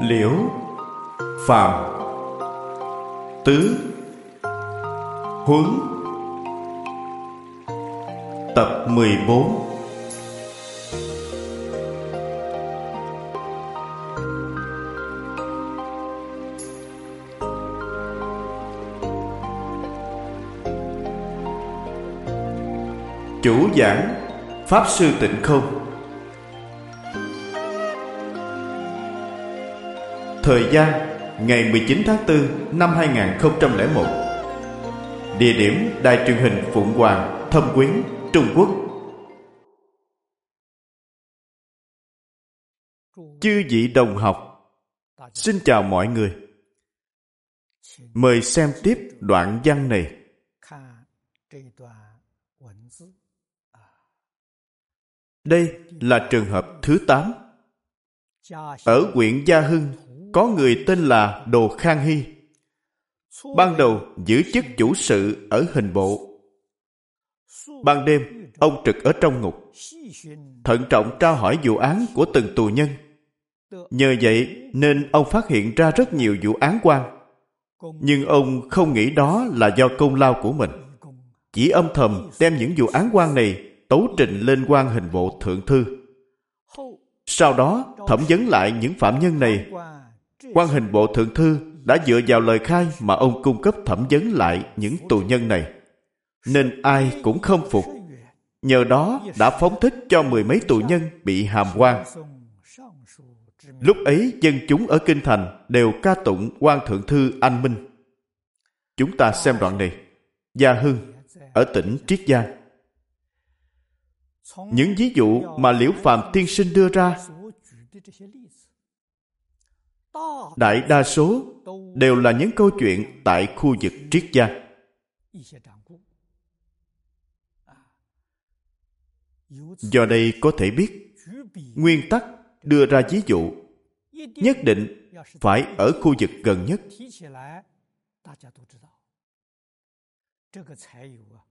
Liễu Phạm Tứ Huấn Tập 14 Chủ giảng Pháp Sư Tịnh Không. Thời gian ngày 19 tháng 4 năm 2001 Địa điểm Đài truyền hình Phụng Hoàng, Thâm Quyến, Trung Quốc. Chư vị đồng học Xin chào mọi người. Mời xem tiếp đoạn văn này. Đây là trường hợp thứ 8 Ở huyện Gia Hưng có người tên là Đồ Khang Hy. Ban đầu giữ chức chủ sự ở hình bộ. Ban đêm, ông trực ở trong ngục. Thận trọng tra hỏi vụ án của từng tù nhân. Nhờ vậy nên ông phát hiện ra rất nhiều vụ án quan. Nhưng ông không nghĩ đó là do công lao của mình. Chỉ âm thầm đem những vụ án quan này tấu trình lên quan hình bộ thượng thư. Sau đó thẩm vấn lại những phạm nhân này quan hình bộ thượng thư đã dựa vào lời khai mà ông cung cấp thẩm vấn lại những tù nhân này. Nên ai cũng không phục. Nhờ đó đã phóng thích cho mười mấy tù nhân bị hàm quan. Lúc ấy, dân chúng ở kinh thành đều ca tụng quan thượng thư anh minh. Chúng ta xem đoạn này. Gia hưng, ở tỉnh triết giang những ví dụ mà liễu phàm tiên sinh đưa ra đại đa số đều là những câu chuyện tại khu vực triết gia. Do đây có thể biết, nguyên tắc đưa ra ví dụ nhất định phải ở khu vực gần nhất.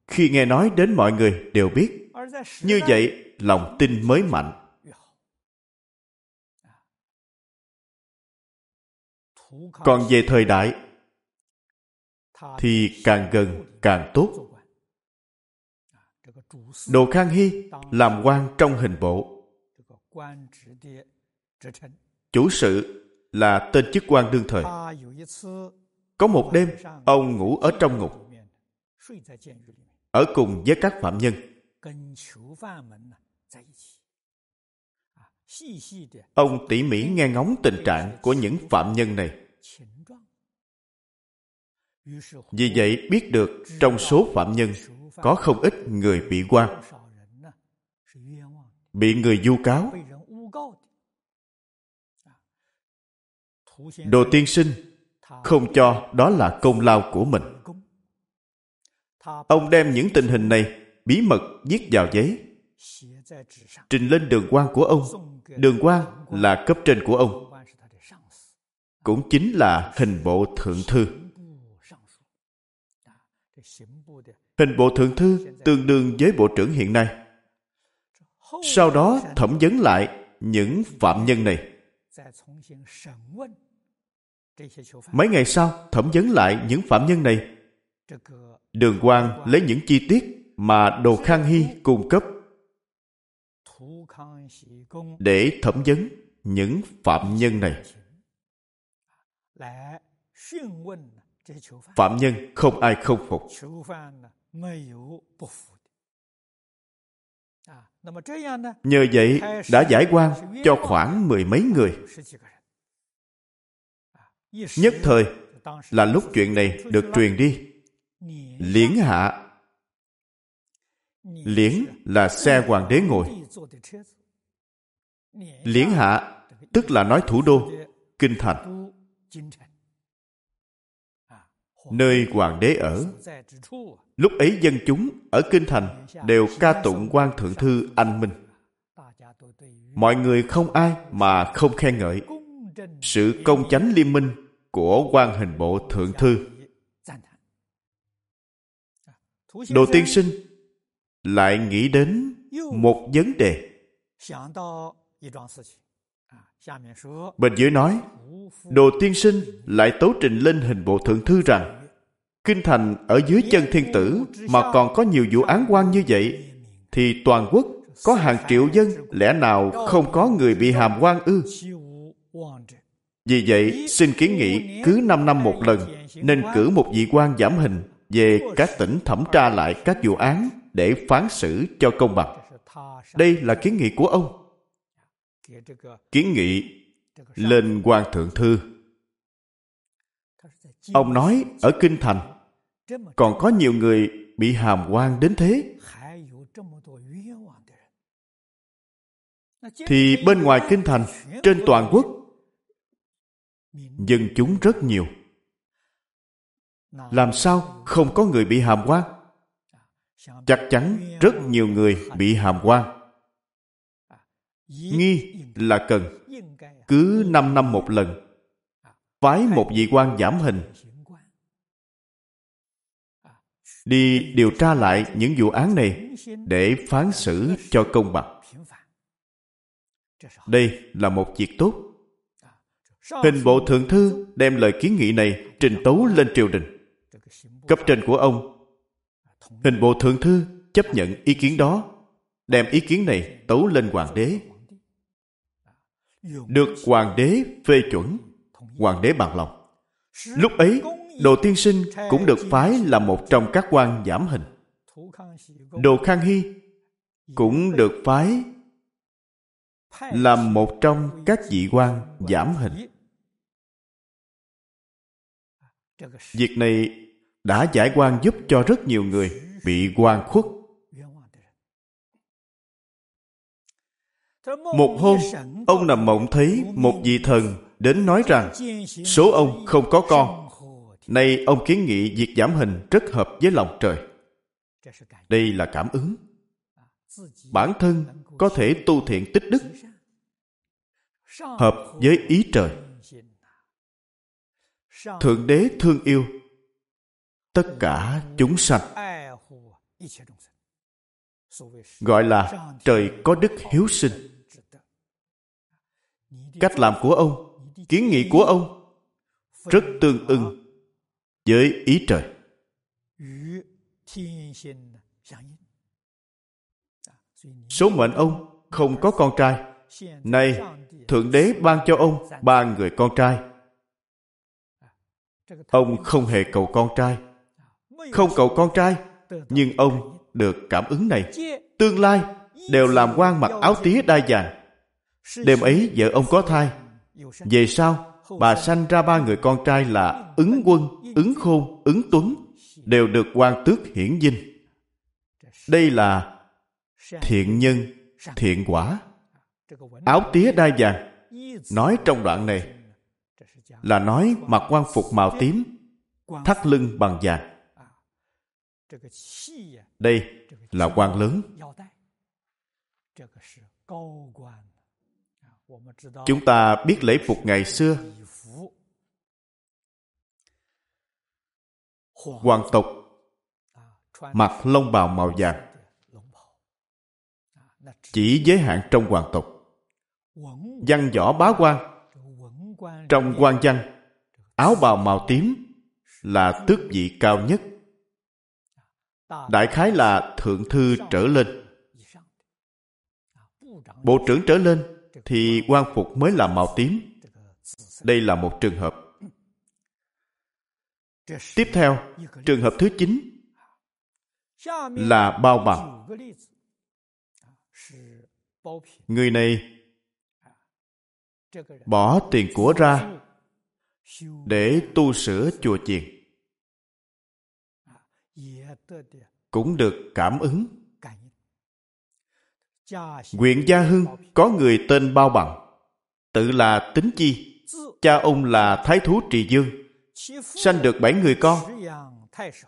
Khi nghe nói đến mọi người đều biết, như vậy lòng tin mới mạnh. Còn về thời đại, thì càng gần càng tốt. Đồ khang hy làm quan trong hình bộ. Chủ sự là tên chức quan đương thời. Có một đêm, ông ngủ ở trong ngục, ở cùng với các phạm nhân. Ông tỉ mỉ nghe ngóng tình trạng của những phạm nhân này vì vậy biết được trong số phạm nhân có không ít người bị quan bị người vu cáo. Đồ tiên sinh không cho đó là công lao của mình. ông đem những tình hình này bí mật viết vào giấy. trình lên đường quan của ông. Đường quan là cấp trên của ông cũng chính là hình bộ thượng thư. Hình bộ thượng thư tương đương với bộ trưởng hiện nay. Sau đó thẩm vấn lại những phạm nhân này. Mấy ngày sau thẩm vấn lại những phạm nhân này. Đường quang lấy những chi tiết mà đồ khang hy cung cấp để thẩm vấn những phạm nhân này phạm nhân không ai không phục. nhờ vậy đã giải quan cho khoảng mười mấy người. nhất thời là lúc chuyện này được truyền đi. Liễn hạ. liễn là xe hoàng đế ngồi. liễn hạ tức là nói thủ đô kinh thành nơi hoàng đế ở lúc ấy dân chúng ở kinh thành đều ca tụng quan thượng thư anh minh mọi người không ai mà không khen ngợi sự công chánh liên minh của quan hình bộ thượng thư đồ tiên sinh lại nghĩ đến một vấn đề Bên dưới nói, Đồ tiên sinh lại tấu trình lên hình bộ thượng thư rằng Kinh thành ở dưới chân thiên tử mà còn có nhiều vụ án quan như vậy thì toàn quốc có hàng triệu dân lẽ nào không có người bị hàm quan ư? Vì vậy, xin kiến nghị cứ 5 năm một lần nên cử một vị quan giảm hình về các tỉnh thẩm tra lại các vụ án để phán xử cho công bằng. Đây là kiến nghị của ông. Kiến nghị lên quan thượng thư. Ông nói ở Kinh Thành còn có nhiều người bị hàm quan đến thế. Thì bên ngoài Kinh Thành, trên toàn quốc, dân chúng rất nhiều. Làm sao không có người bị hàm quan? Chắc chắn rất nhiều người bị hàm quan. Nghi là cần cứ 5 năm một lần phái một vị quan giảm hình đi điều tra lại những vụ án này để phán xử cho công bằng. Đây là một việc tốt. Hình bộ thượng thư đem lời kiến nghị này trình tấu lên triều đình. Cấp trên của ông, hình bộ thượng thư chấp nhận ý kiến đó, đem ý kiến này tấu lên hoàng đế. Được hoàng đế phê chuẩn, hoàng đế bằng lòng. Lúc ấy, Đồ Tiên Sinh cũng được phái là một trong các quan giảm hình. Đồ Khang Hy cũng được phái làm một trong các vị quan giảm hình. Việc này đã giải quan giúp cho rất nhiều người bị quan khuất. Một hôm, ông nằm mộng thấy một vị thần đến nói rằng số ông không có con Nay ông kiến nghị việc giảm hình rất hợp với lòng trời. Đây là cảm ứng. Bản thân có thể tu thiện tích đức. Hợp với ý trời. Thượng đế thương yêu tất cả chúng sanh. Gọi là trời có đức hiếu sinh. Cách làm của ông, kiến nghị của ông rất tương ưng với ý trời. Số mệnh ông không có con trai. Nay, Thượng Đế ban cho ông ba người con trai. Ông không hề cầu con trai. Không cầu con trai, nhưng ông được cảm ứng này. Tương lai đều làm quan mặc áo tía đa dạng. Đêm ấy vợ ông có thai. Về sau, bà sanh ra ba người con trai là ứng quân, ứng khôn, ứng tuấn, đều được quan tước hiển dinh. Đây là thiện nhân, thiện quả. Áo tía đa vàng, nói trong đoạn này là nói mặc quan phục màu tím, thắt lưng bằng vàng. Đây là quan lớn. Chúng ta biết lễ phục ngày xưa. hoàng tộc mặc lông bào màu vàng chỉ giới hạn trong hoàng tộc. văn võ bá quan trong quan văn áo bào màu tím là tước vị cao nhất đại khái là thượng thư trở lên. bộ trưởng trở lên thì quan phục mới là màu tím đây là một trường hợp Tiếp theo, trường hợp thứ chín là bao bọc. Người này bỏ tiền của ra để tu sửa chùa chiền. Cũng được cảm ứng. Huyện Gia Hưng có người tên Bao Bằng, tự là Tính Chi, cha ông là Thái Thú Trì Dương, sanh được bảy người con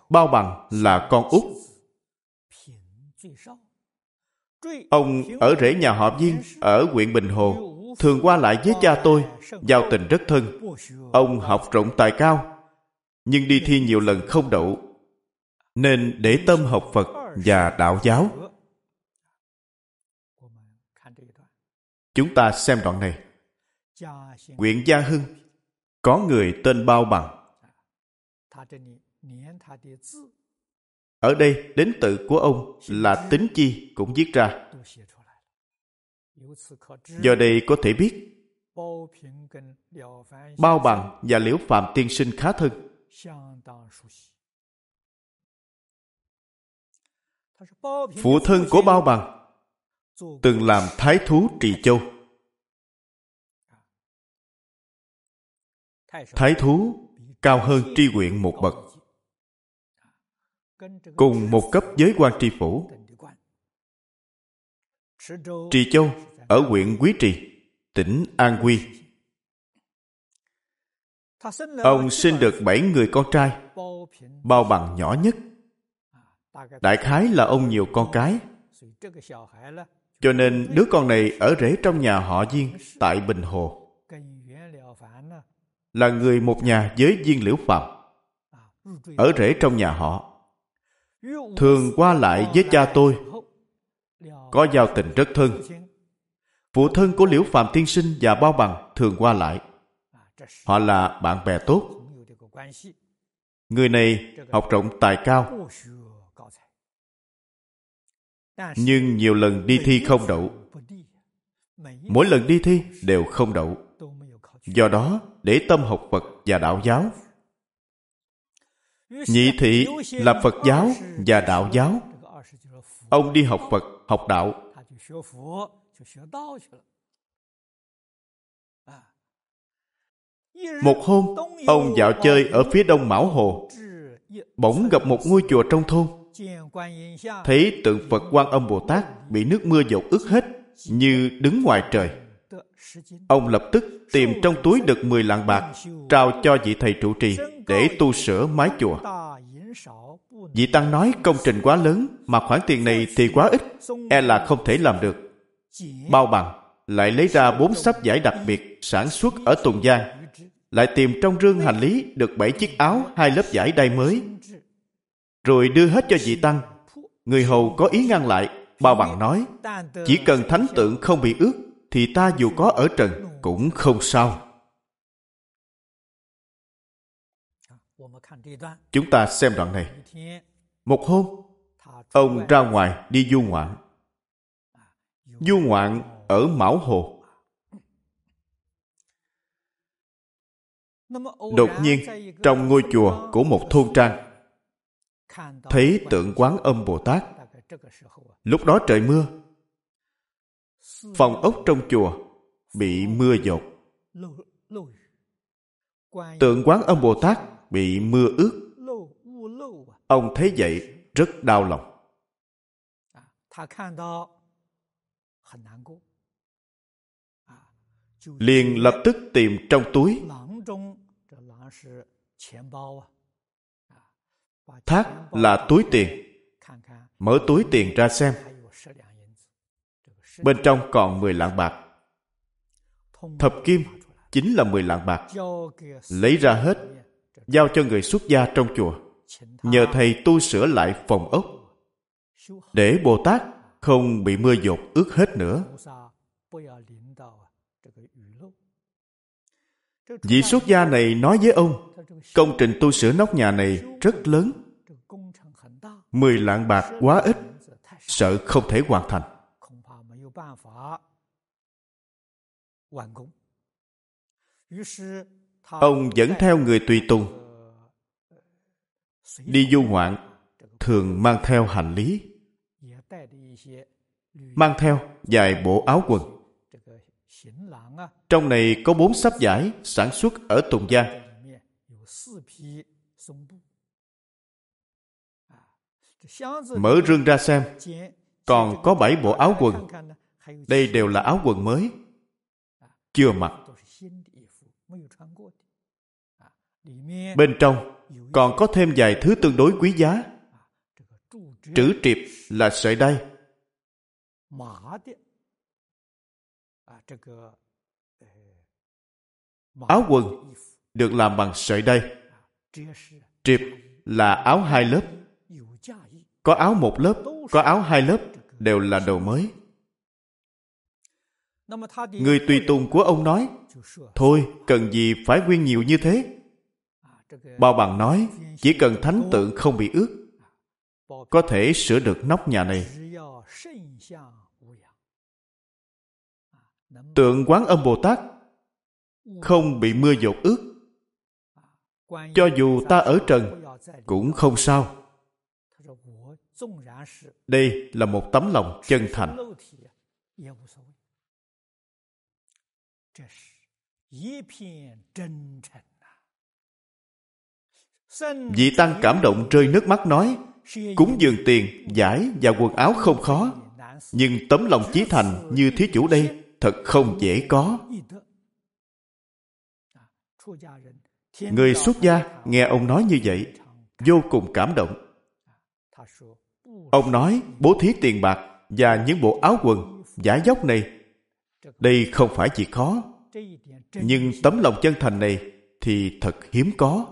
bao bằng là con út. Ông ở rễ nhà họ viên ở huyện bình hồ thường qua lại với cha tôi giao tình rất thân. Ông học rộng tài cao nhưng đi thi nhiều lần không đậu nên để tâm học phật và đạo giáo. Chúng ta xem đoạn này huyện Gia Hưng có người tên Bao Bằng. Ở đây, đến tự của ông là tính chi cũng viết ra. Do đây có thể biết Bao Bằng và Liễu Phạm Tiên Sinh khá thân. Phụ thân của Bao Bằng từng làm thái thú Trì Châu. Thái thú cao hơn tri huyện một bậc. Cùng một cấp với quan tri phủ. Trì Châu ở huyện Quý Trì, tỉnh An Quy. Ông sinh được bảy người con trai, bao bằng nhỏ nhất. Đại khái là ông nhiều con cái. Cho nên đứa con này ở rễ trong nhà họ Diên, tại Bình Hồ. Là người một nhà với Diên Liễu Phạm. Ở rễ trong nhà họ. Thường qua lại với cha tôi. Có giao tình rất thân. Phụ thân của Liễu Phạm Tiên Sinh và Bao Bằng thường qua lại. Họ là bạn bè tốt. Người này học rộng tài cao. Nhưng nhiều lần đi thi không đậu. Mỗi lần đi thi đều không đậu. Do đó, để tâm học Phật và đạo giáo. Nhị thị là Phật giáo và đạo giáo. Ông đi học Phật, học đạo. Một hôm, ông dạo chơi ở phía đông Mão Hồ. Bỗng gặp một ngôi chùa trong thôn. Thấy tượng Phật Quan Âm Bồ Tát bị nước mưa dột ướt hết, như đứng ngoài trời. Ông lập tức tìm trong túi được 10 lạng bạc, trao cho vị thầy trụ trì để tu sửa mái chùa. Vị Tăng nói công trình quá lớn, mà khoản tiền này thì quá ít, e là không thể làm được. Bao bằng, lại lấy ra bốn sắp giải đặc biệt sản xuất ở Tùng Giang, lại tìm trong rương hành lý được bảy chiếc áo, hai lớp giải đai mới, rồi đưa hết cho vị Tăng. Người hầu có ý ngăn lại, bao bằng nói, chỉ cần thánh tượng không bị ướt, thì ta dù có ở trần cũng không sao. Chúng ta xem đoạn này. Một hôm, ông ra ngoài đi du ngoạn. Du ngoạn ở Mão Hồ. Đột nhiên, trong ngôi chùa của một thôn trang, thấy tượng quán âm Bồ Tát. Lúc đó trời mưa. Phòng ốc trong chùa bị mưa dột. Tượng quán âm Bồ Tát bị mưa ướt. Ông thấy vậy rất đau lòng. Liền lập tức tìm trong túi Thác là túi tiền. Mở túi tiền ra xem. Bên trong còn 10 lạng bạc. Thập kim chính là 10 lạng bạc. Lấy ra hết, giao cho người xuất gia trong chùa. Nhờ thầy tu sửa lại phòng ốc. Để Bồ Tát không bị mưa dột ướt hết nữa. Vị xuất gia này nói với ông, công trình tu sửa nóc nhà này rất lớn. Mười lạng bạc quá ít, sợ không thể hoàn thành. Ông dẫn theo người tùy tùng đi du ngoạn thường mang theo hành lý mang theo vài bộ áo quần trong này có bốn sắp giải sản xuất ở Tùng Giang. Mở rương ra xem, còn có bảy bộ áo quần. Đây đều là áo quần mới, chưa mặc. Bên trong còn có thêm vài thứ tương đối quý giá. Trữ triệp là sợi đay. Áo quần được làm bằng sợi đay. Triệp là áo hai lớp. Có áo một lớp, có áo hai lớp, đều là đồ mới. Người tùy tùng của ông nói, thôi cần gì phải quyên nhiều như thế bao bằng nói chỉ cần thánh tượng không bị ướt có thể sửa được nóc nhà này tượng quán âm bồ tát không bị mưa dột ướt cho dù ta ở trần, cũng không sao. Đây là một tấm lòng chân thành. Vị tăng cảm động rơi nước mắt nói, cúng dường tiền, giải và quần áo không khó, nhưng tấm lòng chí thành như thí chủ đây thật không dễ có người xuất gia nghe ông nói như vậy vô cùng cảm động. Ông nói bố thí tiền bạc và những bộ áo quần giả dốc này đây không phải chỉ khó nhưng tấm lòng chân thành này thì thật hiếm có.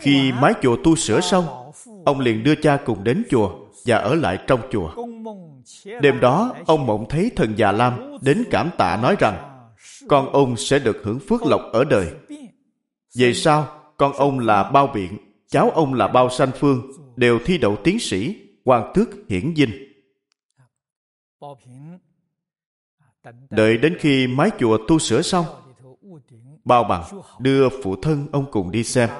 Khi mái chùa tu sửa xong ông liền đưa cha cùng đến chùa và ở lại trong chùa. Đêm đó ông mộng thấy thần già lam đến cảm tạ nói rằng con ông sẽ được hưởng phước lộc ở đời về sau, con ông là bao biện, cháu ông là bao sanh phương, đều thi đậu tiến sĩ, quan tước hiển dinh. Đợi đến khi mái chùa tu sửa xong, bao bằng đưa phụ thân ông cùng đi xem.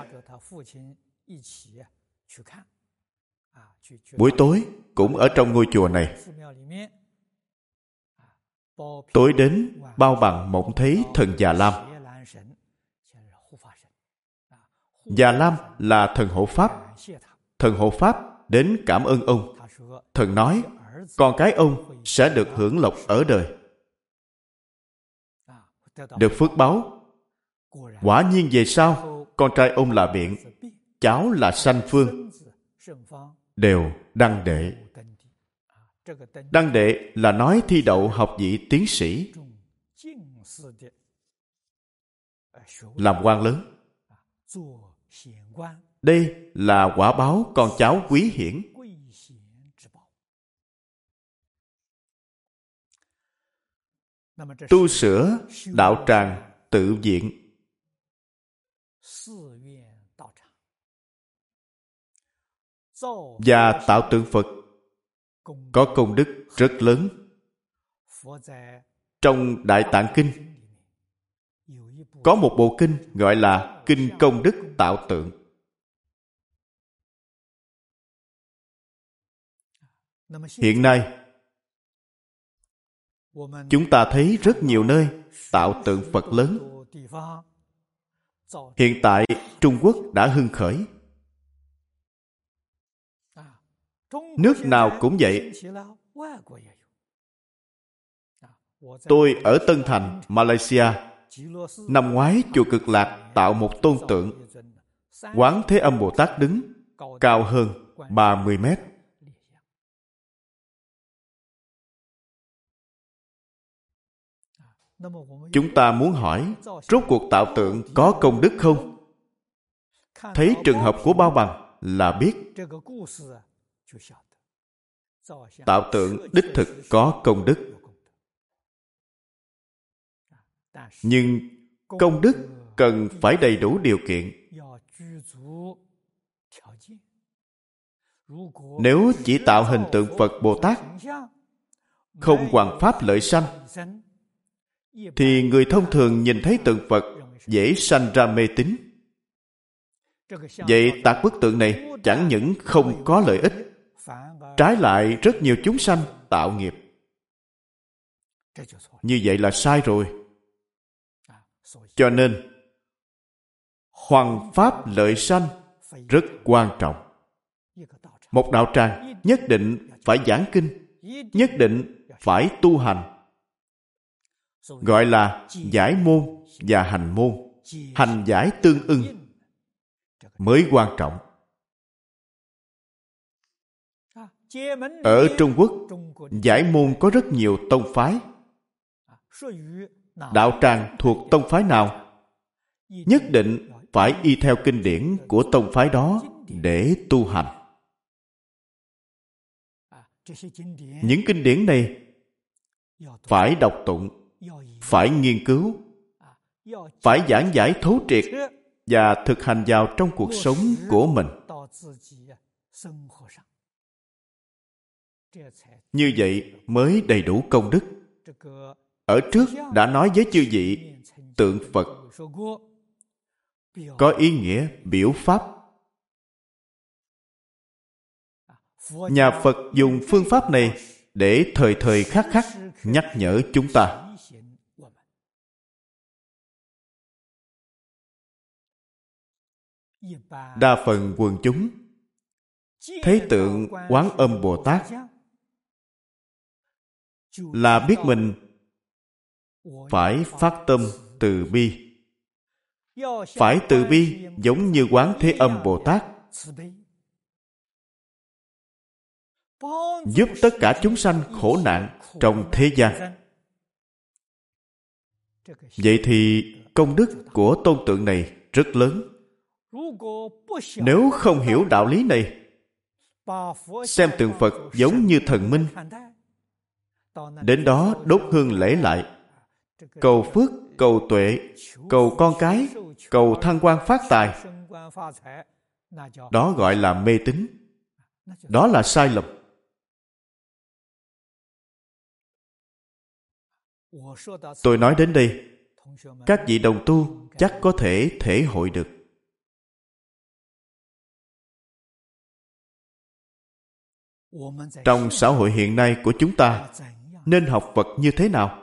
Buổi tối cũng ở trong ngôi chùa này. Tối đến, bao bằng mộng thấy thần già lam. Già lam là thần hộ pháp. Thần hộ pháp đến cảm ơn ông. Thần nói, con cái ông sẽ được hưởng lộc ở đời. Được phước báo. Quả nhiên về sau, con trai ông là biện cháu là sanh phương, đều đăng đệ. Đăng đệ là nói thi đậu học vị tiến sĩ. Làm quan lớn đây là quả báo con cháu quý hiển. tu sửa đạo tràng tự viện. và tạo tượng phật có công đức rất lớn. trong đại tạng kinh có một bộ kinh gọi là kinh công đức tạo tượng. Hiện nay, chúng ta thấy rất nhiều nơi tạo tượng phật lớn. Hiện tại, trung quốc đã hưng khởi. Nước nào cũng vậy. Tôi ở tân thành, malaysia năm ngoái, chùa cực lạc tạo một tôn tượng. Quán thế âm bồ tát đứng cao hơn 30 mét. Chúng ta muốn hỏi, rốt cuộc tạo tượng có công đức không? Thấy trường hợp của bao bằng là biết. Tạo tượng đích thực có công đức nhưng công đức cần phải đầy đủ điều kiện. Nếu chỉ tạo hình tượng phật bồ tát, không hoàn pháp lợi sanh, thì người thông thường nhìn thấy tượng phật dễ sanh ra mê tín. Vậy tạc bức tượng này chẳng những không có lợi ích, trái lại rất nhiều chúng sanh tạo nghiệp. Như vậy là sai rồi cho nên, hoàng pháp lợi sanh rất quan trọng. Một đạo tràng nhất định phải giảng kinh, nhất định phải tu hành. Gọi là giải môn và hành môn, hành giải tương ưng mới quan trọng. Ở trung quốc, giải môn có rất nhiều tông phái đạo tràng thuộc tông phái nào? Nhất định phải y theo kinh điển của tông phái đó để tu hành. Những kinh điển này phải đọc tụng phải nghiên cứu phải giảng giải thấu triệt và thực hành vào trong cuộc sống của mình. Như vậy mới đầy đủ công đức ở trước đã nói với chư vị, tượng phật. Có ý nghĩa biểu pháp. Nhà phật dùng phương pháp này để thời thời khắc khắc nhắc nhở chúng ta. Đa phần quần chúng thấy tượng quán âm bồ tát, là biết mình phải phát tâm từ bi. Phải từ bi giống như quán thế âm bồ tát. Giúp tất cả chúng sanh khổ nạn trong thế gian. Vậy thì công đức của tôn tượng này rất lớn. Nếu không hiểu đạo lý này, xem tượng phật giống như thần minh. Đến đó đốt hương lễ lại cầu phước, cầu tuệ, cầu con cái, cầu thăng quan phát tài. Đó gọi là mê tín. Đó là sai lầm. Tôi nói đến đây, các vị đồng tu chắc có thể thể hội được. Trong xã hội hiện nay của chúng ta, nên học phật như thế nào?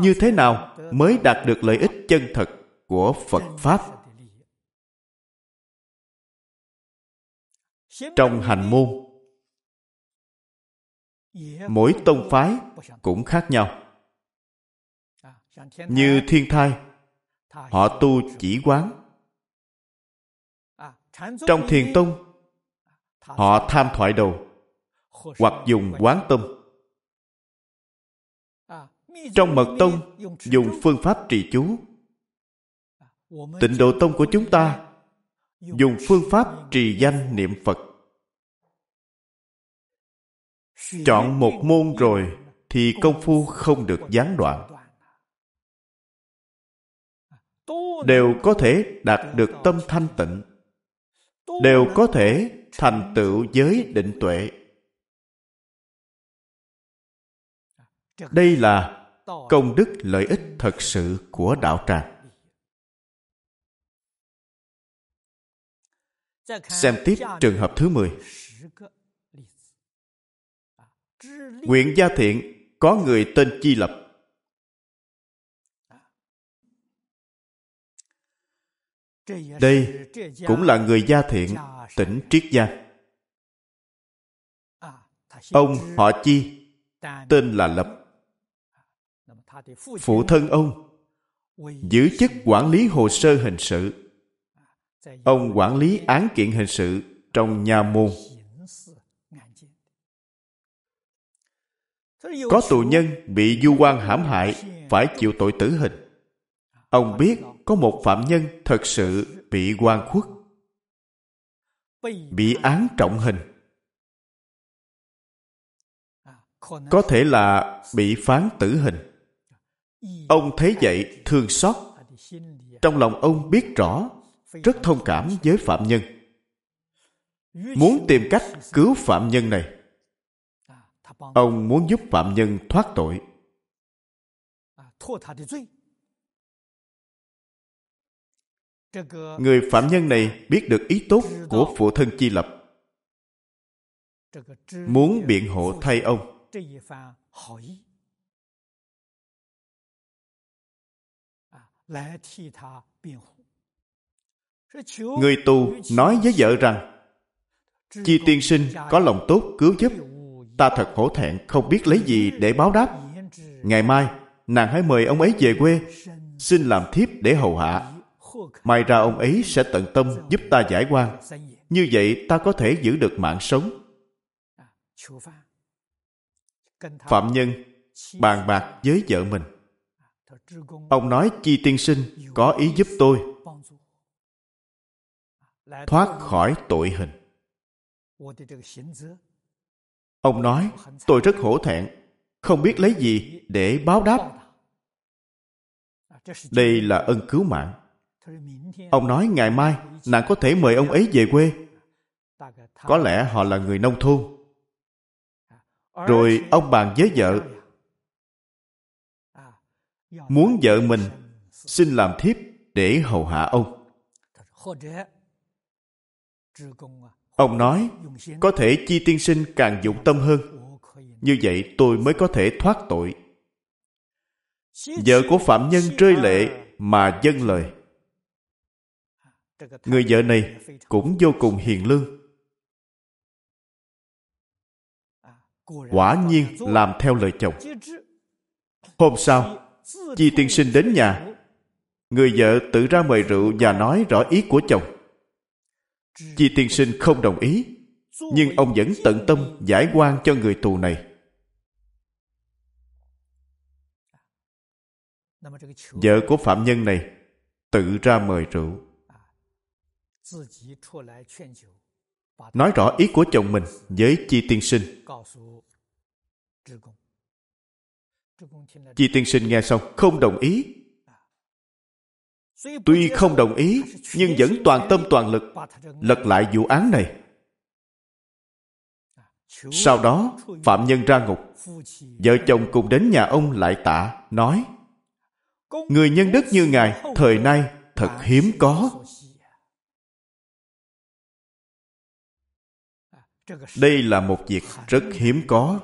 Như thế nào mới đạt được lợi ích chân thật của phật pháp? Trong hành môn, mỗi tông phái cũng khác nhau. Như thiên thai, họ tu chỉ quán. Trong thiền tông, họ tham thoại đầu hoặc dùng quán tâm trong mật tông, dùng phương pháp trì chú. Tịnh độ tông của chúng ta, dùng phương pháp trì danh niệm phật. Chọn một môn rồi thì công phu không được gián đoạn. Đều có thể đạt được tâm thanh tịnh. Đều có thể thành tựu giới định tuệ. Đây là công đức lợi ích thật sự của đạo tràng xem tiếp trường hợp thứ 10 Nguyện gia thiện có người tên Chi Lập. Đây cũng là người gia thiện tỉnh Triết Giang. Ông họ Chi, tên là Lập. Phụ thân ông giữ chức quản lý hồ sơ hình sự. Ông quản lý án kiện hình sự trong nhà môn Có tù nhân bị du quan hãm hại phải chịu tội tử hình. Ông biết có một phạm nhân thật sự bị quan khuất, bị án trọng hình. Có thể là bị phán tử hình. Ông thấy vậy thương xót. Trong lòng ông biết rõ, rất thông cảm với phạm nhân. Muốn tìm cách cứu phạm nhân này ông muốn giúp phạm nhân thoát tội người phạm nhân này biết được ý tốt của phụ thân chi lập muốn biện hộ thay ông người tù nói với vợ rằng chi tiên sinh có lòng tốt cứu giúp. Ta thật hổ thẹn không biết lấy gì để báo đáp. Ngày mai nàng hãy mời ông ấy về quê. Xin làm thiếp để hầu hạ. May ra ông ấy sẽ tận tâm giúp ta giải quan. Như vậy ta có thể giữ được mạng sống. Phạm nhân bàn bạc với vợ mình ông nói chi tiên sinh có ý giúp tôi thoát khỏi tội hình Ông nói, tôi rất hổ thẹn, không biết lấy gì để báo đáp. Đây là ân cứu mạng. Ông nói ngày mai nàng có thể mời ông ấy về quê. Có lẽ họ là người nông thôn. Rồi ông bàn với vợ. Muốn vợ mình xin làm thiếp để hầu hạ ông. Ông nói, có thể chi tiên sinh càng dụng tâm hơn. Như vậy tôi mới có thể thoát tội. Vợ của phạm nhân rơi lệ mà dâng lời. Người vợ này cũng vô cùng hiền lương. Quả nhiên làm theo lời chồng. Hôm sau, Chi tiên sinh đến nhà. Người vợ tự ra mời rượu và nói rõ ý của chồng. Chi tiên sinh không đồng ý, nhưng ông vẫn tận tâm giải quan cho người tù này. Vợ của phạm nhân này tự ra mời rượu. Nói rõ ý của chồng mình với Chi tiên sinh. Chi tiên sinh nghe xong không đồng ý. Tuy không đồng ý, nhưng vẫn toàn tâm toàn lực lật lại vụ án này. Sau đó, phạm nhân ra ngục. Vợ chồng cùng đến nhà ông lại tạ, nói Người nhân đức như Ngài, thời nay thật hiếm có. Đây là một việc rất hiếm có.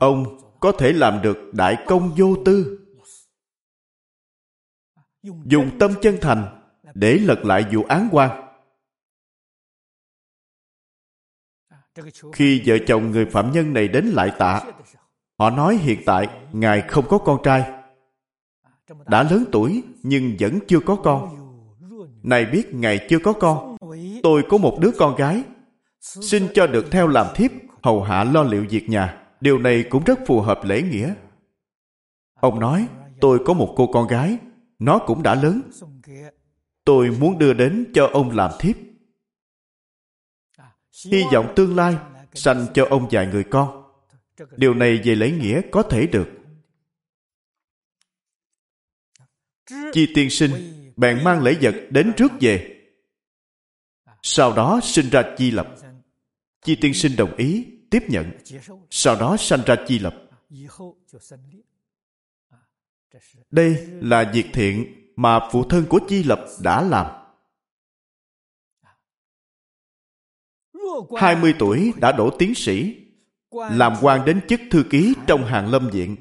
Ông có thể làm được đại công vô tư. Dùng tâm chân thành để lật lại vụ án quan. Khi vợ chồng người phạm nhân này đến lại tạ, họ nói hiện tại Ngài không có con trai. Đã lớn tuổi nhưng vẫn chưa có con. Này biết Ngài chưa có con. Tôi có một đứa con gái. Xin cho được theo làm thiếp, hầu hạ lo liệu việc nhà. Điều này cũng rất phù hợp lễ nghĩa. Ông nói, tôi có một cô con gái, nó cũng đã lớn. Tôi muốn đưa đến cho ông làm thiếp. Hy vọng tương lai sanh cho ông vài người con. Điều này về lễ nghĩa có thể được. Chi tiên sinh bèn mang lễ vật đến trước về. Sau đó sinh ra chi lập. Chi tiên sinh đồng ý tiếp nhận, sau đó sanh ra chi lập. Đây là việc thiện mà phụ thân của chi lập đã làm. 20 tuổi đã đổ tiến sĩ, làm quan đến chức thư ký trong hàng lâm viện.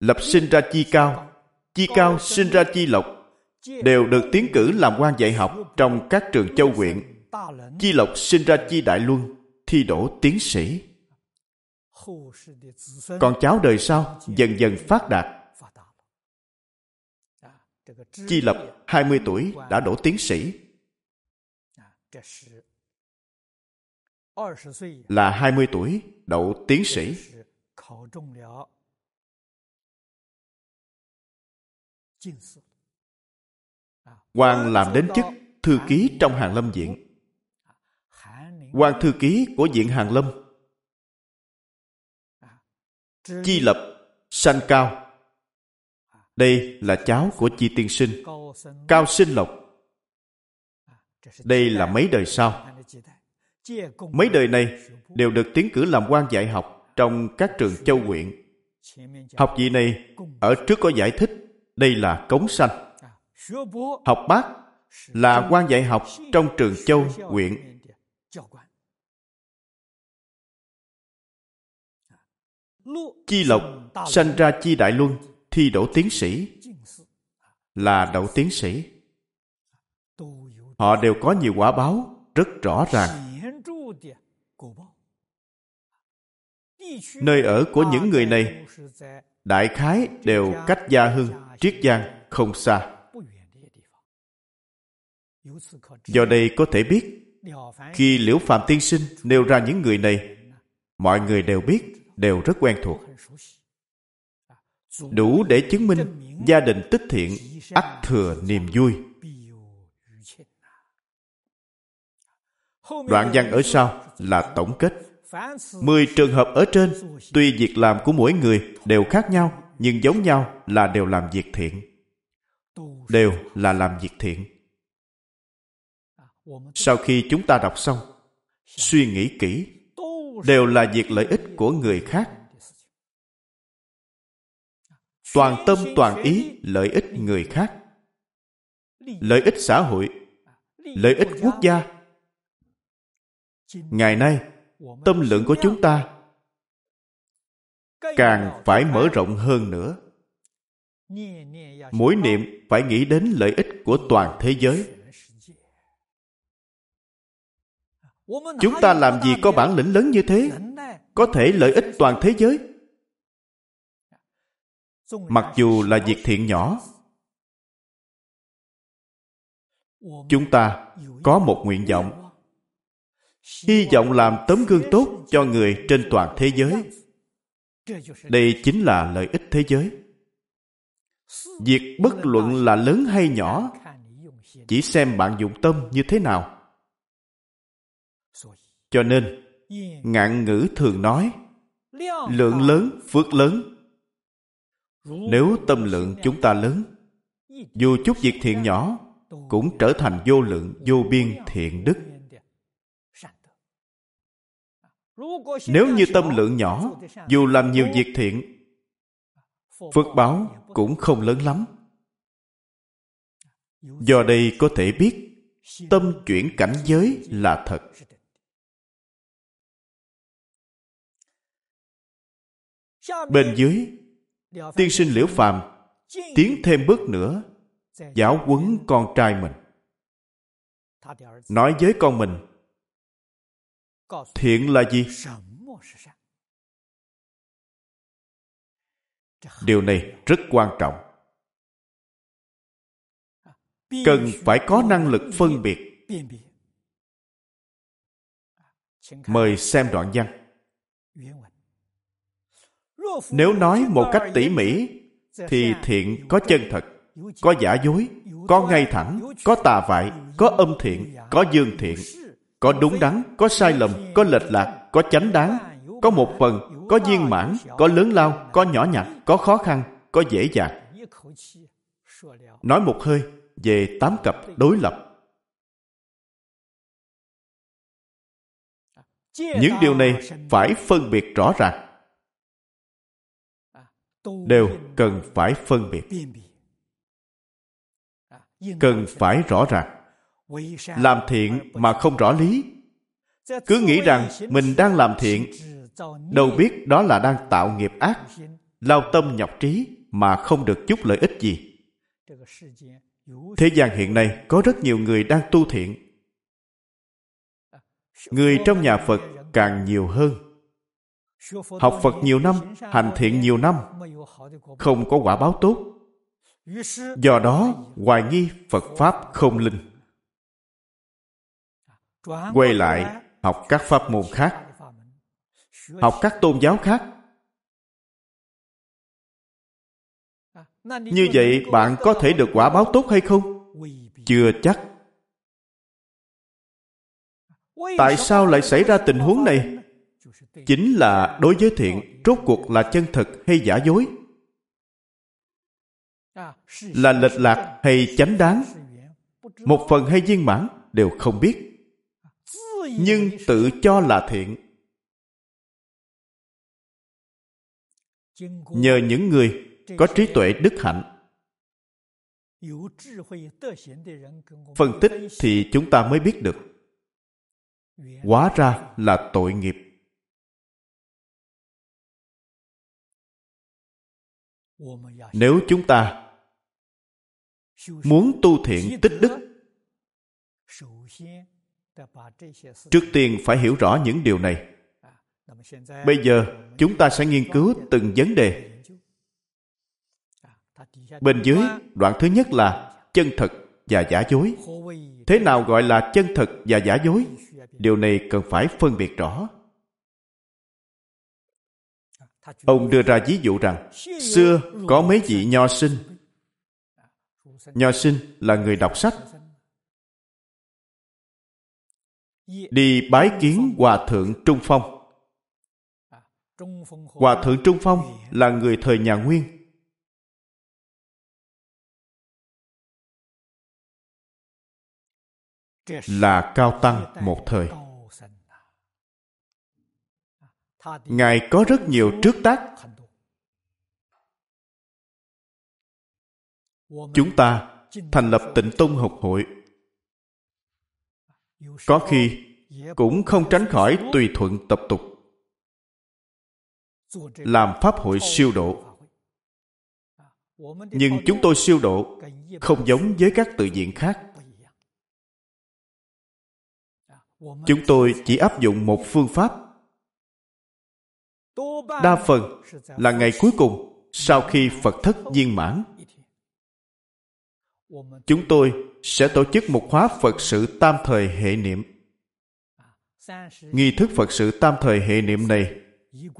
Lập sinh ra chi cao chi cao sinh ra chi lộc, đều được tiến cử làm quan dạy học trong các trường châu huyện. Chi lộc sinh ra chi đại luân thi đỗ tiến sĩ. Còn cháu đời sau dần dần phát đạt. Chi Lập 20 tuổi, đã đổ tiến sĩ. Là 20 tuổi, đậu tiến sĩ. Hoàng làm đến chức thư ký trong hàng lâm viện quan thư ký của viện Hàng Lâm. Chi lập, sanh cao. Đây là cháu của Chi Tiên Sinh, Cao Sinh Lộc. Đây là mấy đời sau. Mấy đời này đều được tiến cử làm quan dạy học trong các trường châu huyện. Học vị này ở trước có giải thích đây là cống sanh. Học bác là quan dạy học trong trường châu huyện Chi Lộc sanh ra Chi Đại Luân thi đỗ tiến sĩ. Là đậu tiến sĩ. Họ đều có nhiều quả báo rất rõ ràng. Nơi ở của những người này đại khái đều cách Gia Hưng, Triết Giang không xa. Do đây có thể biết, khi Liễu Phạm Tiên Sinh nêu ra những người này, mọi người đều biết đều rất quen thuộc. Đủ để chứng minh gia đình tích thiện ắt thừa niềm vui. Đoạn văn ở sau là tổng kết. Mười trường hợp ở trên tuy việc làm của mỗi người đều khác nhau nhưng giống nhau là đều làm việc thiện. Đều là làm việc thiện sau khi chúng ta đọc xong, suy nghĩ kỹ, đều là việc lợi ích của người khác. Toàn tâm toàn ý lợi ích người khác. Lợi ích xã hội, lợi ích quốc gia. Ngày nay, tâm lượng của chúng ta càng phải mở rộng hơn nữa. Mỗi niệm phải nghĩ đến lợi ích của toàn thế giới. Chúng ta làm gì có bản lĩnh lớn như thế? Có thể lợi ích toàn thế giới. Mặc dù là việc thiện nhỏ, chúng ta có một nguyện vọng. Hy vọng làm tấm gương tốt cho người trên toàn thế giới. Đây chính là lợi ích thế giới. Việc bất luận là lớn hay nhỏ, chỉ xem bạn dụng tâm như thế nào cho nên ngạn ngữ thường nói lượng lớn phước lớn. Nếu tâm lượng chúng ta lớn dù chút việc thiện nhỏ cũng trở thành vô lượng vô biên thiện đức. Nếu như tâm lượng nhỏ dù làm nhiều việc thiện phước báo cũng không lớn lắm. Do đây có thể biết tâm chuyển cảnh giới là thật bên dưới, tiên sinh liễu phàm tiến thêm bước nữa, giáo huấn con trai mình. Nói với con mình, thiện là gì? Điều này rất quan trọng. Cần phải có năng lực phân biệt. Mời xem đoạn văn nếu nói một cách tỉ mỉ, thì thiện có chân thật, có giả dối, có ngay thẳng, có tà vại, có âm thiện, có dương thiện, có đúng đắn, có sai lầm, có lệch lạc, có chánh đáng, có một phần, có viên mãn, có lớn lao, có nhỏ nhặt, có khó khăn, có dễ dàng. Nói một hơi về tám cặp đối lập. Những điều này phải phân biệt rõ ràng đều cần phải phân biệt. cần phải rõ ràng. làm thiện mà không rõ lý. cứ nghĩ rằng mình đang làm thiện đâu biết đó là đang tạo nghiệp ác lao tâm nhọc trí mà không được chút lợi ích gì. Thế gian hiện nay có rất nhiều người đang tu thiện. Người trong nhà phật càng nhiều hơn học phật nhiều năm hành thiện nhiều năm không có quả báo tốt do đó hoài nghi phật pháp không linh quay lại học các pháp môn khác học các tôn giáo khác như vậy bạn có thể được quả báo tốt hay không chưa chắc tại sao lại xảy ra tình huống này chính là đối với thiện, rốt cuộc là chân thực hay giả dối? Là lệch lạc hay chánh đáng? Một phần hay viên mãn đều không biết. Nhưng tự cho là thiện. Nhờ những người có trí tuệ đức hạnh. Phân tích thì chúng ta mới biết được. Hóa ra là tội nghiệp. Nếu chúng ta muốn tu thiện tích đức, trước tiên phải hiểu rõ những điều này. Bây giờ chúng ta sẽ nghiên cứu từng vấn đề. Bên dưới đoạn thứ nhất là chân thật và giả dối. Thế nào gọi là chân thật và giả dối? Điều này cần phải phân biệt rõ ông đưa ra ví dụ rằng, xưa có mấy vị nho sinh. Nho sinh là người đọc sách. Đi bái kiến hòa thượng trung phong. Hòa thượng trung phong là người thời nhà nguyên. Là cao tăng một thời ngài có rất nhiều trước tác. Chúng ta thành lập tịnh tông học hội. Có khi cũng không tránh khỏi tùy thuận tập tục. Làm pháp hội siêu độ. Nhưng chúng tôi siêu độ không giống với các tự diện khác. Chúng tôi chỉ áp dụng một phương pháp đa phần là ngày cuối cùng sau khi phật thất viên mãn. Chúng tôi sẽ tổ chức một khóa phật sự tam thời hệ niệm. Nghi thức phật sự tam thời hệ niệm này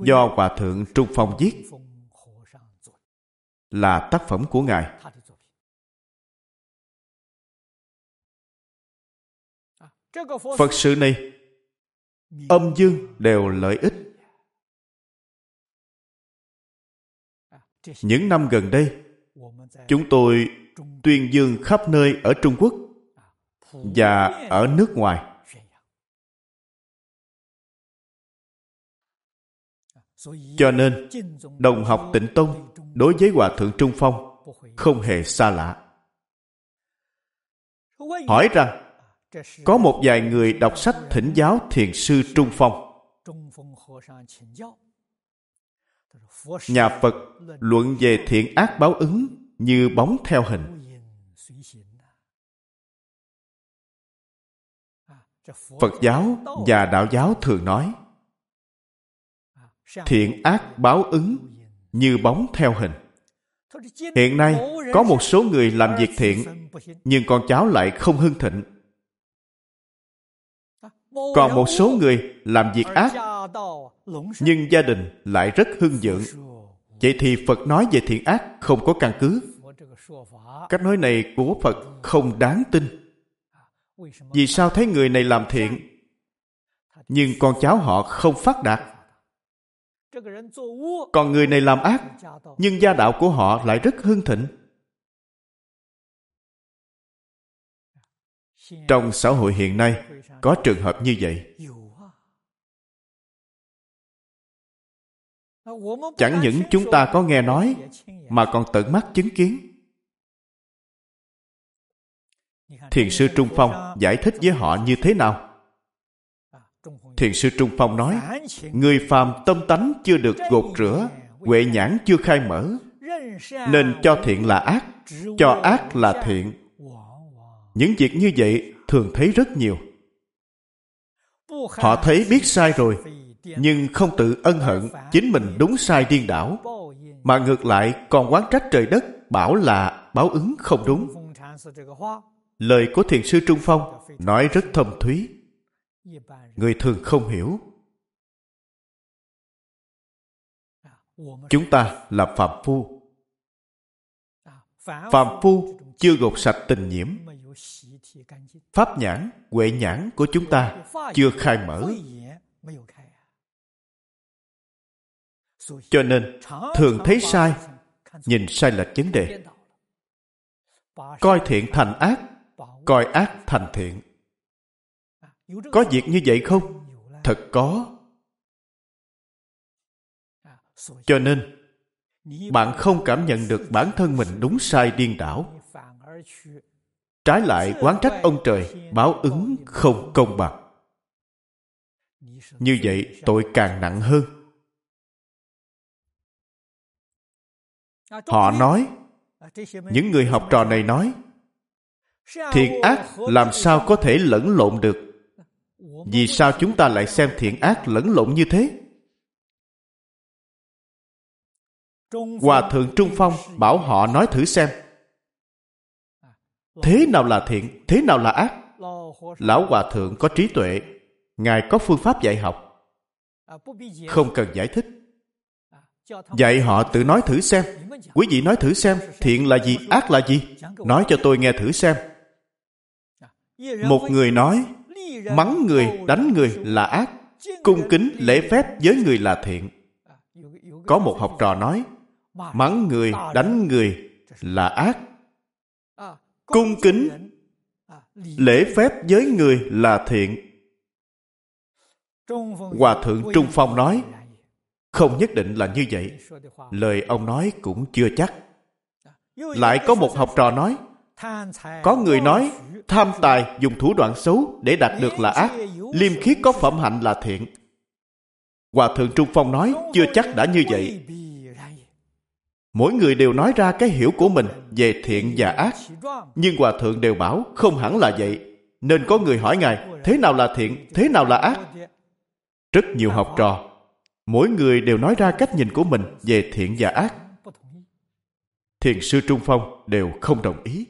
do hòa thượng trung phong viết, là tác phẩm của ngài. Phật sự này âm dương đều lợi ích. Những năm gần đây, chúng tôi tuyên dương khắp nơi ở trung quốc và ở nước ngoài. Cho nên, đồng học tịnh tông đối với hòa thượng trung phong không hề xa lạ. Hỏi rằng, có một vài người đọc sách thỉnh giáo thiền sư trung phong nhà phật luận về thiện ác báo ứng như bóng theo hình. phật giáo và đạo giáo thường nói thiện ác báo ứng như bóng theo hình. Hiện nay có một số người làm việc thiện nhưng con cháu lại không hưng thịnh. Còn một số người làm việc ác nhưng gia đình lại rất hưng dưỡng. Vậy thì phật nói về thiện ác không có căn cứ. Cách nói này của phật không đáng tin. Vì sao thấy người này làm thiện, nhưng con cháu họ không phát đạt? Còn người này làm ác, nhưng gia đạo của họ lại rất hưng thịnh. Trong xã hội hiện nay, có trường hợp như vậy. Chẳng những chúng ta có nghe nói mà còn tận mắt chứng kiến. Thiền sư trung phong giải thích với họ như thế nào? Thiền sư trung phong nói người phàm tâm tánh chưa được gột rửa huệ nhãn chưa khai mở nên cho thiện là ác cho ác là thiện. Những việc như vậy thường thấy rất nhiều. Họ thấy biết sai rồi nhưng không tự ân hận, chính mình đúng sai điên đảo. Mà ngược lại, còn quán trách trời đất, bảo là báo ứng không đúng. Lời của thiền sư trung phong nói rất thâm thúy. Người thường không hiểu. Chúng ta là phạm phu. Phạm phu chưa gột sạch tình nhiễm. Pháp nhãn, huệ nhãn của chúng ta chưa khai mở. Cho nên, thường thấy sai, nhìn sai lệch vấn đề. Coi thiện thành ác, coi ác thành thiện. Có việc như vậy không? Thật có. Cho nên, bạn không cảm nhận được bản thân mình đúng sai điên đảo. Trái lại, quán trách ông trời, báo ứng không công bằng. Như vậy, tội càng nặng hơn. Họ nói những người học trò này nói thiện ác làm sao có thể lẫn lộn được? Vì sao chúng ta lại xem thiện ác lẫn lộn như thế? Hòa thượng trung phong bảo họ nói thử xem. Thế nào là thiện thế nào là ác? Lão hòa thượng có trí tuệ ngài có phương pháp dạy học. Không cần giải thích dạy họ tự nói thử xem. Quý vị nói thử xem thiện là gì ác là gì? nói cho tôi nghe thử xem. Một người nói mắng người đánh người là ác cung kính lễ phép với người là thiện. Có một học trò nói mắng người đánh người là ác cung kính lễ phép với người là thiện. hòa thượng trung phong nói không nhất định là như vậy. Lời ông nói cũng chưa chắc. Lại có một học trò nói, có người nói, tham tài dùng thủ đoạn xấu để đạt được là ác, liêm khiết có phẩm hạnh là thiện. Hòa thượng trung phong nói, chưa chắc đã như vậy. Mỗi người đều nói ra cái hiểu của mình về thiện và ác. Nhưng hòa thượng đều bảo, không hẳn là vậy. Nên có người hỏi ngài, thế nào là thiện? Thế nào là ác? Rất nhiều học trò mỗi người đều nói ra cách nhìn của mình về thiện và ác. Thiền sư trung phong đều không đồng ý.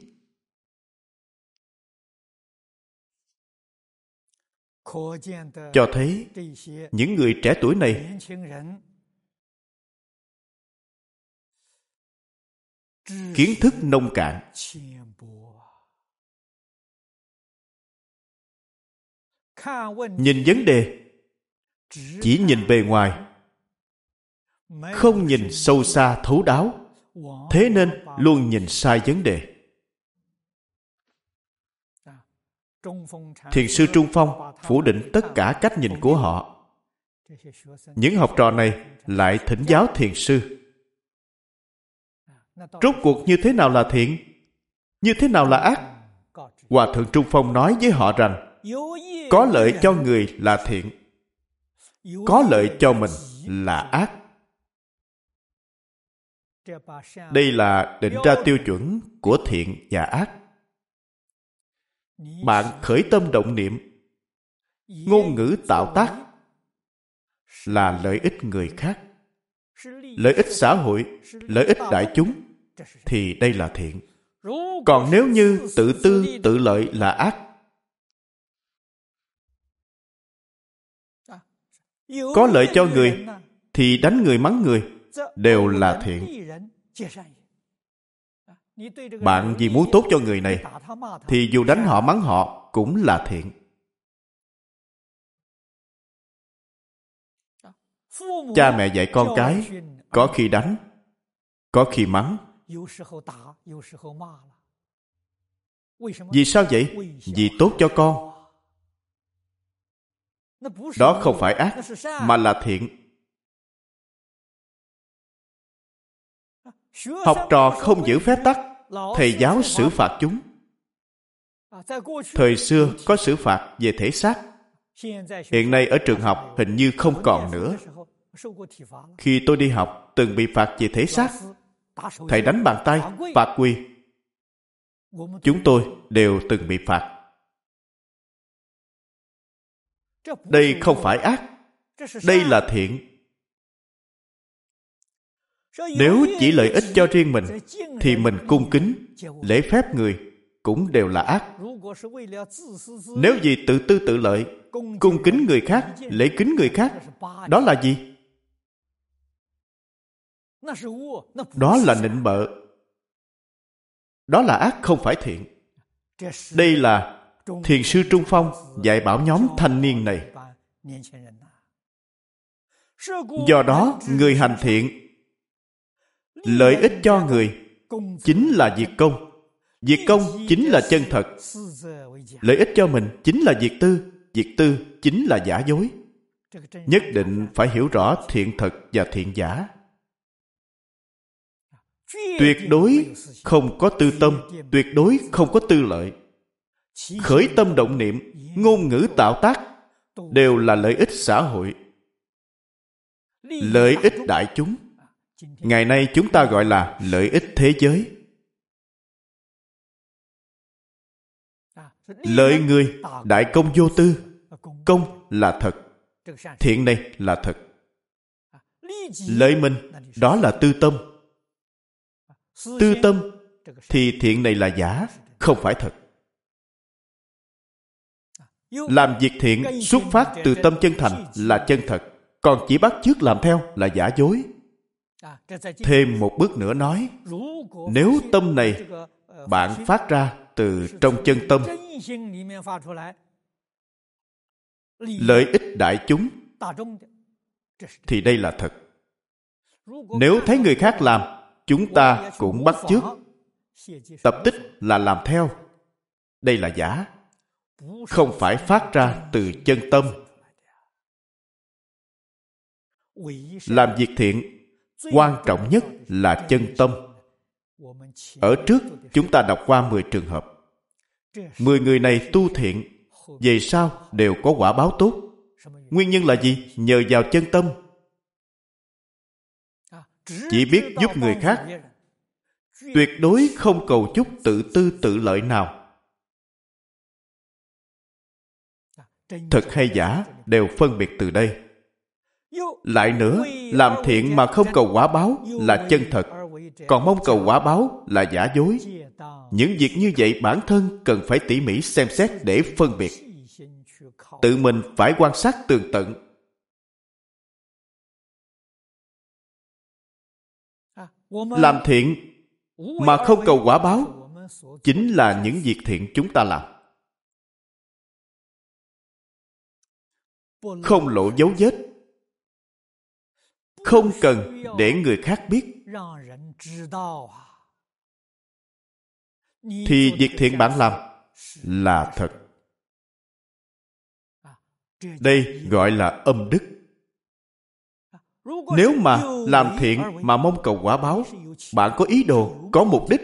Cho thấy những người trẻ tuổi này kiến thức nông cạn. Nhìn vấn đề, chỉ nhìn bề ngoài không nhìn sâu xa thấu đáo. Thế nên luôn nhìn sai vấn đề. Thiền sư trung phong phủ định tất cả cách nhìn của họ. Những học trò này lại thỉnh giáo thiền sư. Rốt cuộc như thế nào là thiện? Như thế nào là ác? hòa thượng trung phong nói với họ rằng có lợi cho người là thiện có lợi cho mình là ác đây là định ra tiêu chuẩn của thiện và ác. Bạn khởi tâm động niệm, ngôn ngữ tạo tác là lợi ích người khác. Lợi ích xã hội, lợi ích đại chúng, thì đây là thiện. Còn nếu như tự tư, tự lợi là ác, có lợi cho người, thì đánh người mắng người đều là thiện. Bạn vì muốn tốt cho người này, thì dù đánh họ, mắng họ cũng là thiện. Cha mẹ dạy con cái, có khi đánh, có khi mắng. Vì sao vậy? Vì tốt cho con. Đó không phải ác, mà là thiện. Học trò không giữ phép tắc thầy giáo xử phạt chúng. Thời xưa có xử phạt về thể xác. Hiện nay ở trường học hình như không còn nữa. khi tôi đi học từng bị phạt về thể xác. Thầy đánh bàn tay phạt quy chúng tôi đều từng bị phạt. Đây không phải ác. Đây là thiện nếu chỉ lợi ích cho riêng mình, thì mình cung kính, lễ phép người cũng đều là ác. Nếu vì tự tư tự lợi, cung kính người khác, lễ kính người khác, đó là gì? Đó là nịnh bợ. Đó là ác không phải thiện. Đây là thiền sư trung phong dạy bảo nhóm thanh niên này. Do đó, người hành thiện lợi ích cho người chính là việc công. Việc công chính là chân thật. Lợi ích cho mình chính là việc tư. Việc tư chính là giả dối. Nhất định phải hiểu rõ thiện thật và thiện giả. Tuyệt đối không có tư tâm, tuyệt đối không có tư lợi. Khởi tâm động niệm, ngôn ngữ tạo tác đều là lợi ích xã hội. Lợi ích đại chúng ngày nay chúng ta gọi là lợi ích thế giới. Lợi người đại công vô tư công là thật. thiện này là thật. Lợi mình đó là tư tâm. Tư tâm thì thiện này là giả không phải thật. Làm việc thiện xuất phát từ tâm chân thành là chân thật. Còn chỉ bắt chước làm theo là giả dối thêm một bước nữa nói nếu tâm này bạn phát ra từ trong chân tâm lợi ích đại chúng thì đây là thật. Nếu thấy người khác làm chúng ta cũng bắt chước. Tập tích là làm theo. Đây là giả. Không phải phát ra từ chân tâm. Làm việc thiện quan trọng nhất là chân tâm. Ở trước chúng ta đọc qua 10 trường hợp. 10 người này tu thiện về sau đều có quả báo tốt. Nguyên nhân là gì? Nhờ vào chân tâm. Chỉ biết giúp người khác. tuyệt đối không cầu chút tự tư tự lợi nào. Thật hay giả đều phân biệt từ đây lại nữa làm thiện mà không cầu quả báo là chân thật. còn mong cầu quả báo là giả dối. những việc như vậy bản thân cần phải tỉ mỉ xem xét để phân biệt. Tự mình phải quan sát tường tận. Làm thiện mà không cầu quả báo chính là những việc thiện chúng ta làm. Không lộ dấu vết không cần để người khác biết. Thì việc thiện bạn làm là thật. Đây gọi là âm đức. Nếu mà làm thiện mà mong cầu quả báo, bạn có ý đồ, có mục đích,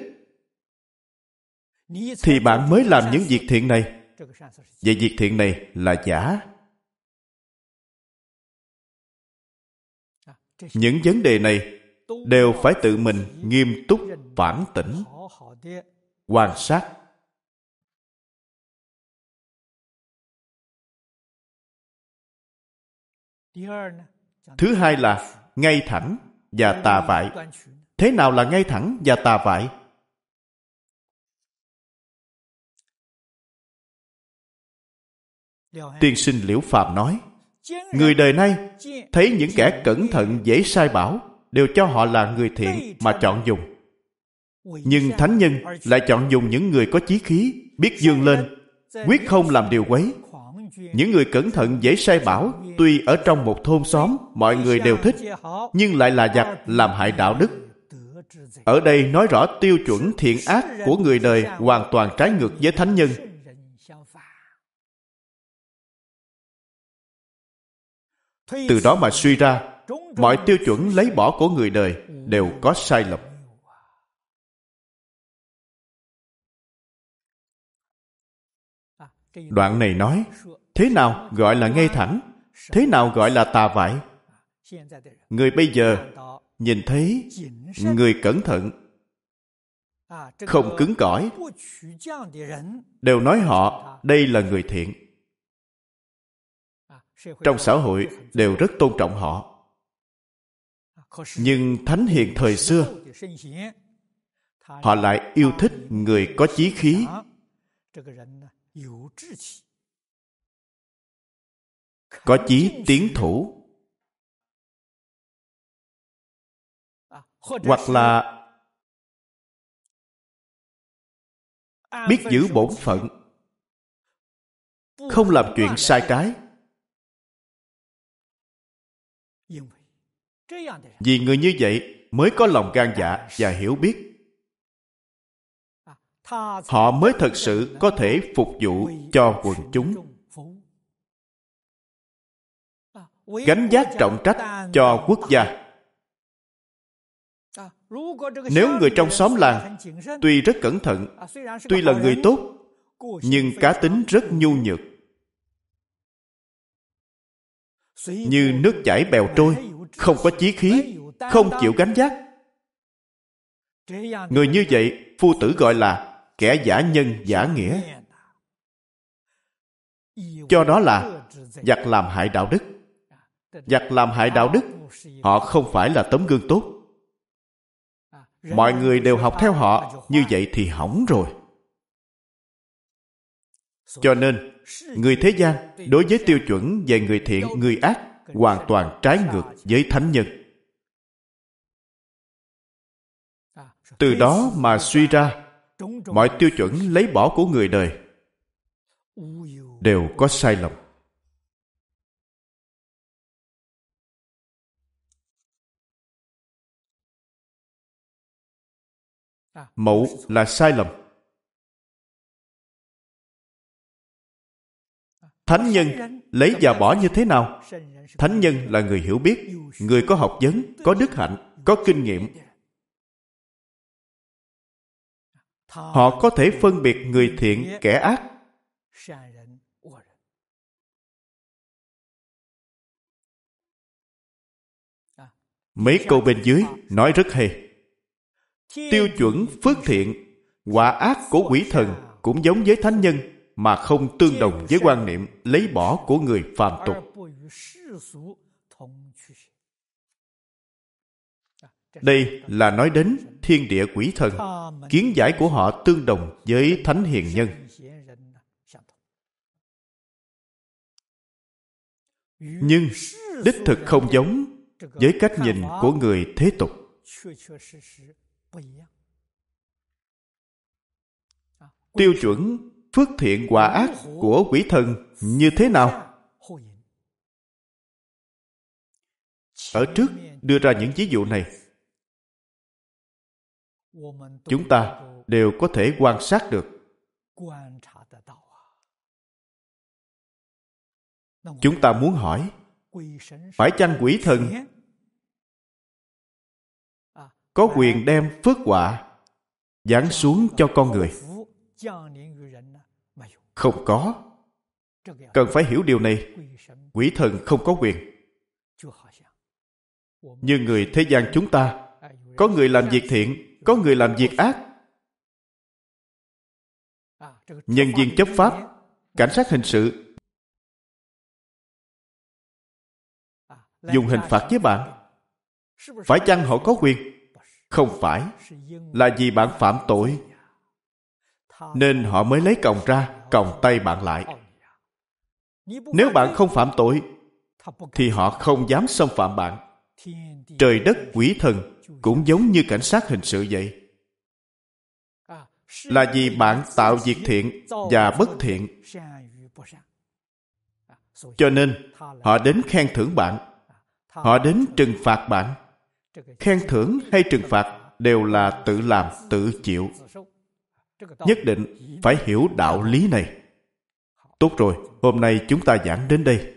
thì bạn mới làm những việc thiện này. Vậy việc thiện này là giả. Những vấn đề này đều phải tự mình nghiêm túc, phản tỉnh, quan sát. Thứ hai là ngay thẳng và tà vại. Thế nào là ngay thẳng và tà vại? Tiên sinh liễu phàm nói người đời nay thấy những kẻ cẩn thận, dễ sai bảo, đều cho họ là người thiện mà chọn dùng. Nhưng thánh nhân lại chọn dùng những người có chí khí, biết dương lên, quyết không làm điều quấy. Những người cẩn thận, dễ sai bảo, tuy ở trong một thôn xóm, mọi người đều thích, nhưng lại là giặc, làm hại đạo đức. Ở đây nói rõ tiêu chuẩn thiện ác của người đời hoàn toàn trái ngược với thánh nhân. Từ đó mà suy ra mọi tiêu chuẩn lấy bỏ của người đời đều có sai lầm. Đoạn này nói thế nào gọi là ngay thẳng thế nào gọi là tà vại người bây giờ nhìn thấy người cẩn thận không cứng cỏi đều nói họ đây là người thiện trong xã hội đều rất tôn trọng họ. Nhưng thánh hiền thời xưa, họ lại yêu thích người có chí khí. Có chí tiến thủ. Hoặc là biết giữ bổn phận, không làm chuyện sai trái vì người như vậy mới có lòng gan dạ và hiểu biết. Họ mới thật sự có thể phục vụ cho quần chúng. Gánh giác trọng trách cho quốc gia. Nếu người trong xóm làng tuy rất cẩn thận, tuy là người tốt, nhưng cá tính rất nhu nhược như nước chảy bèo trôi, không có chí khí, không chịu gánh vác. Người như vậy, phu tử gọi là kẻ giả nhân giả nghĩa. Cho đó là giặc làm hại đạo đức. Giặc làm hại đạo đức, họ không phải là tấm gương tốt. Mọi người đều học theo họ, như vậy thì hỏng rồi. Cho nên người thế gian đối với tiêu chuẩn về người thiện người ác hoàn toàn trái ngược với thánh nhân. Từ đó mà suy ra mọi tiêu chuẩn lấy bỏ của người đời đều có sai lầm. Mậu là sai lầm thánh nhân lấy và bỏ như thế nào? Thánh nhân là người hiểu biết, người có học vấn, có đức hạnh, có kinh nghiệm. Họ có thể phân biệt người thiện, kẻ ác. Mấy câu bên dưới nói rất hay. Tiêu chuẩn phước thiện, quả ác của quỷ thần cũng giống với thánh nhân mà không tương đồng với quan niệm lấy bỏ của người phàm tục. Đây là nói đến thiên địa quỷ thần, kiến giải của họ tương đồng với thánh hiền nhân. Nhưng đích thực không giống với cách nhìn của người thế tục. Tiêu chuẩn phước thiện quả ác của quỷ thần như thế nào? Ở trước đưa ra những ví dụ này, chúng ta đều có thể quan sát được. Chúng ta muốn hỏi, phải chăng quỷ thần có quyền đem phước quả giáng xuống cho con người? Không có. Cần phải hiểu điều này. Quỷ thần không có quyền. Như người thế gian chúng ta, có người làm việc thiện, có người làm việc ác. Nhân viên chấp pháp, cảnh sát hình sự. Dùng hình phạt với bạn. Phải chăng họ có quyền? Không phải. Là vì bạn phạm tội, nên họ mới lấy còng ra còng tay bạn lại. Nếu bạn không phạm tội, thì họ không dám xâm phạm bạn. Trời đất quỷ thần cũng giống như cảnh sát hình sự vậy. Là vì bạn tạo việc thiện và bất thiện. Cho nên, họ đến khen thưởng bạn. Họ đến trừng phạt bạn. Khen thưởng hay trừng phạt đều là tự làm, tự chịu nhất định phải hiểu đạo lý này. Tốt rồi, hôm nay chúng ta giảng đến đây.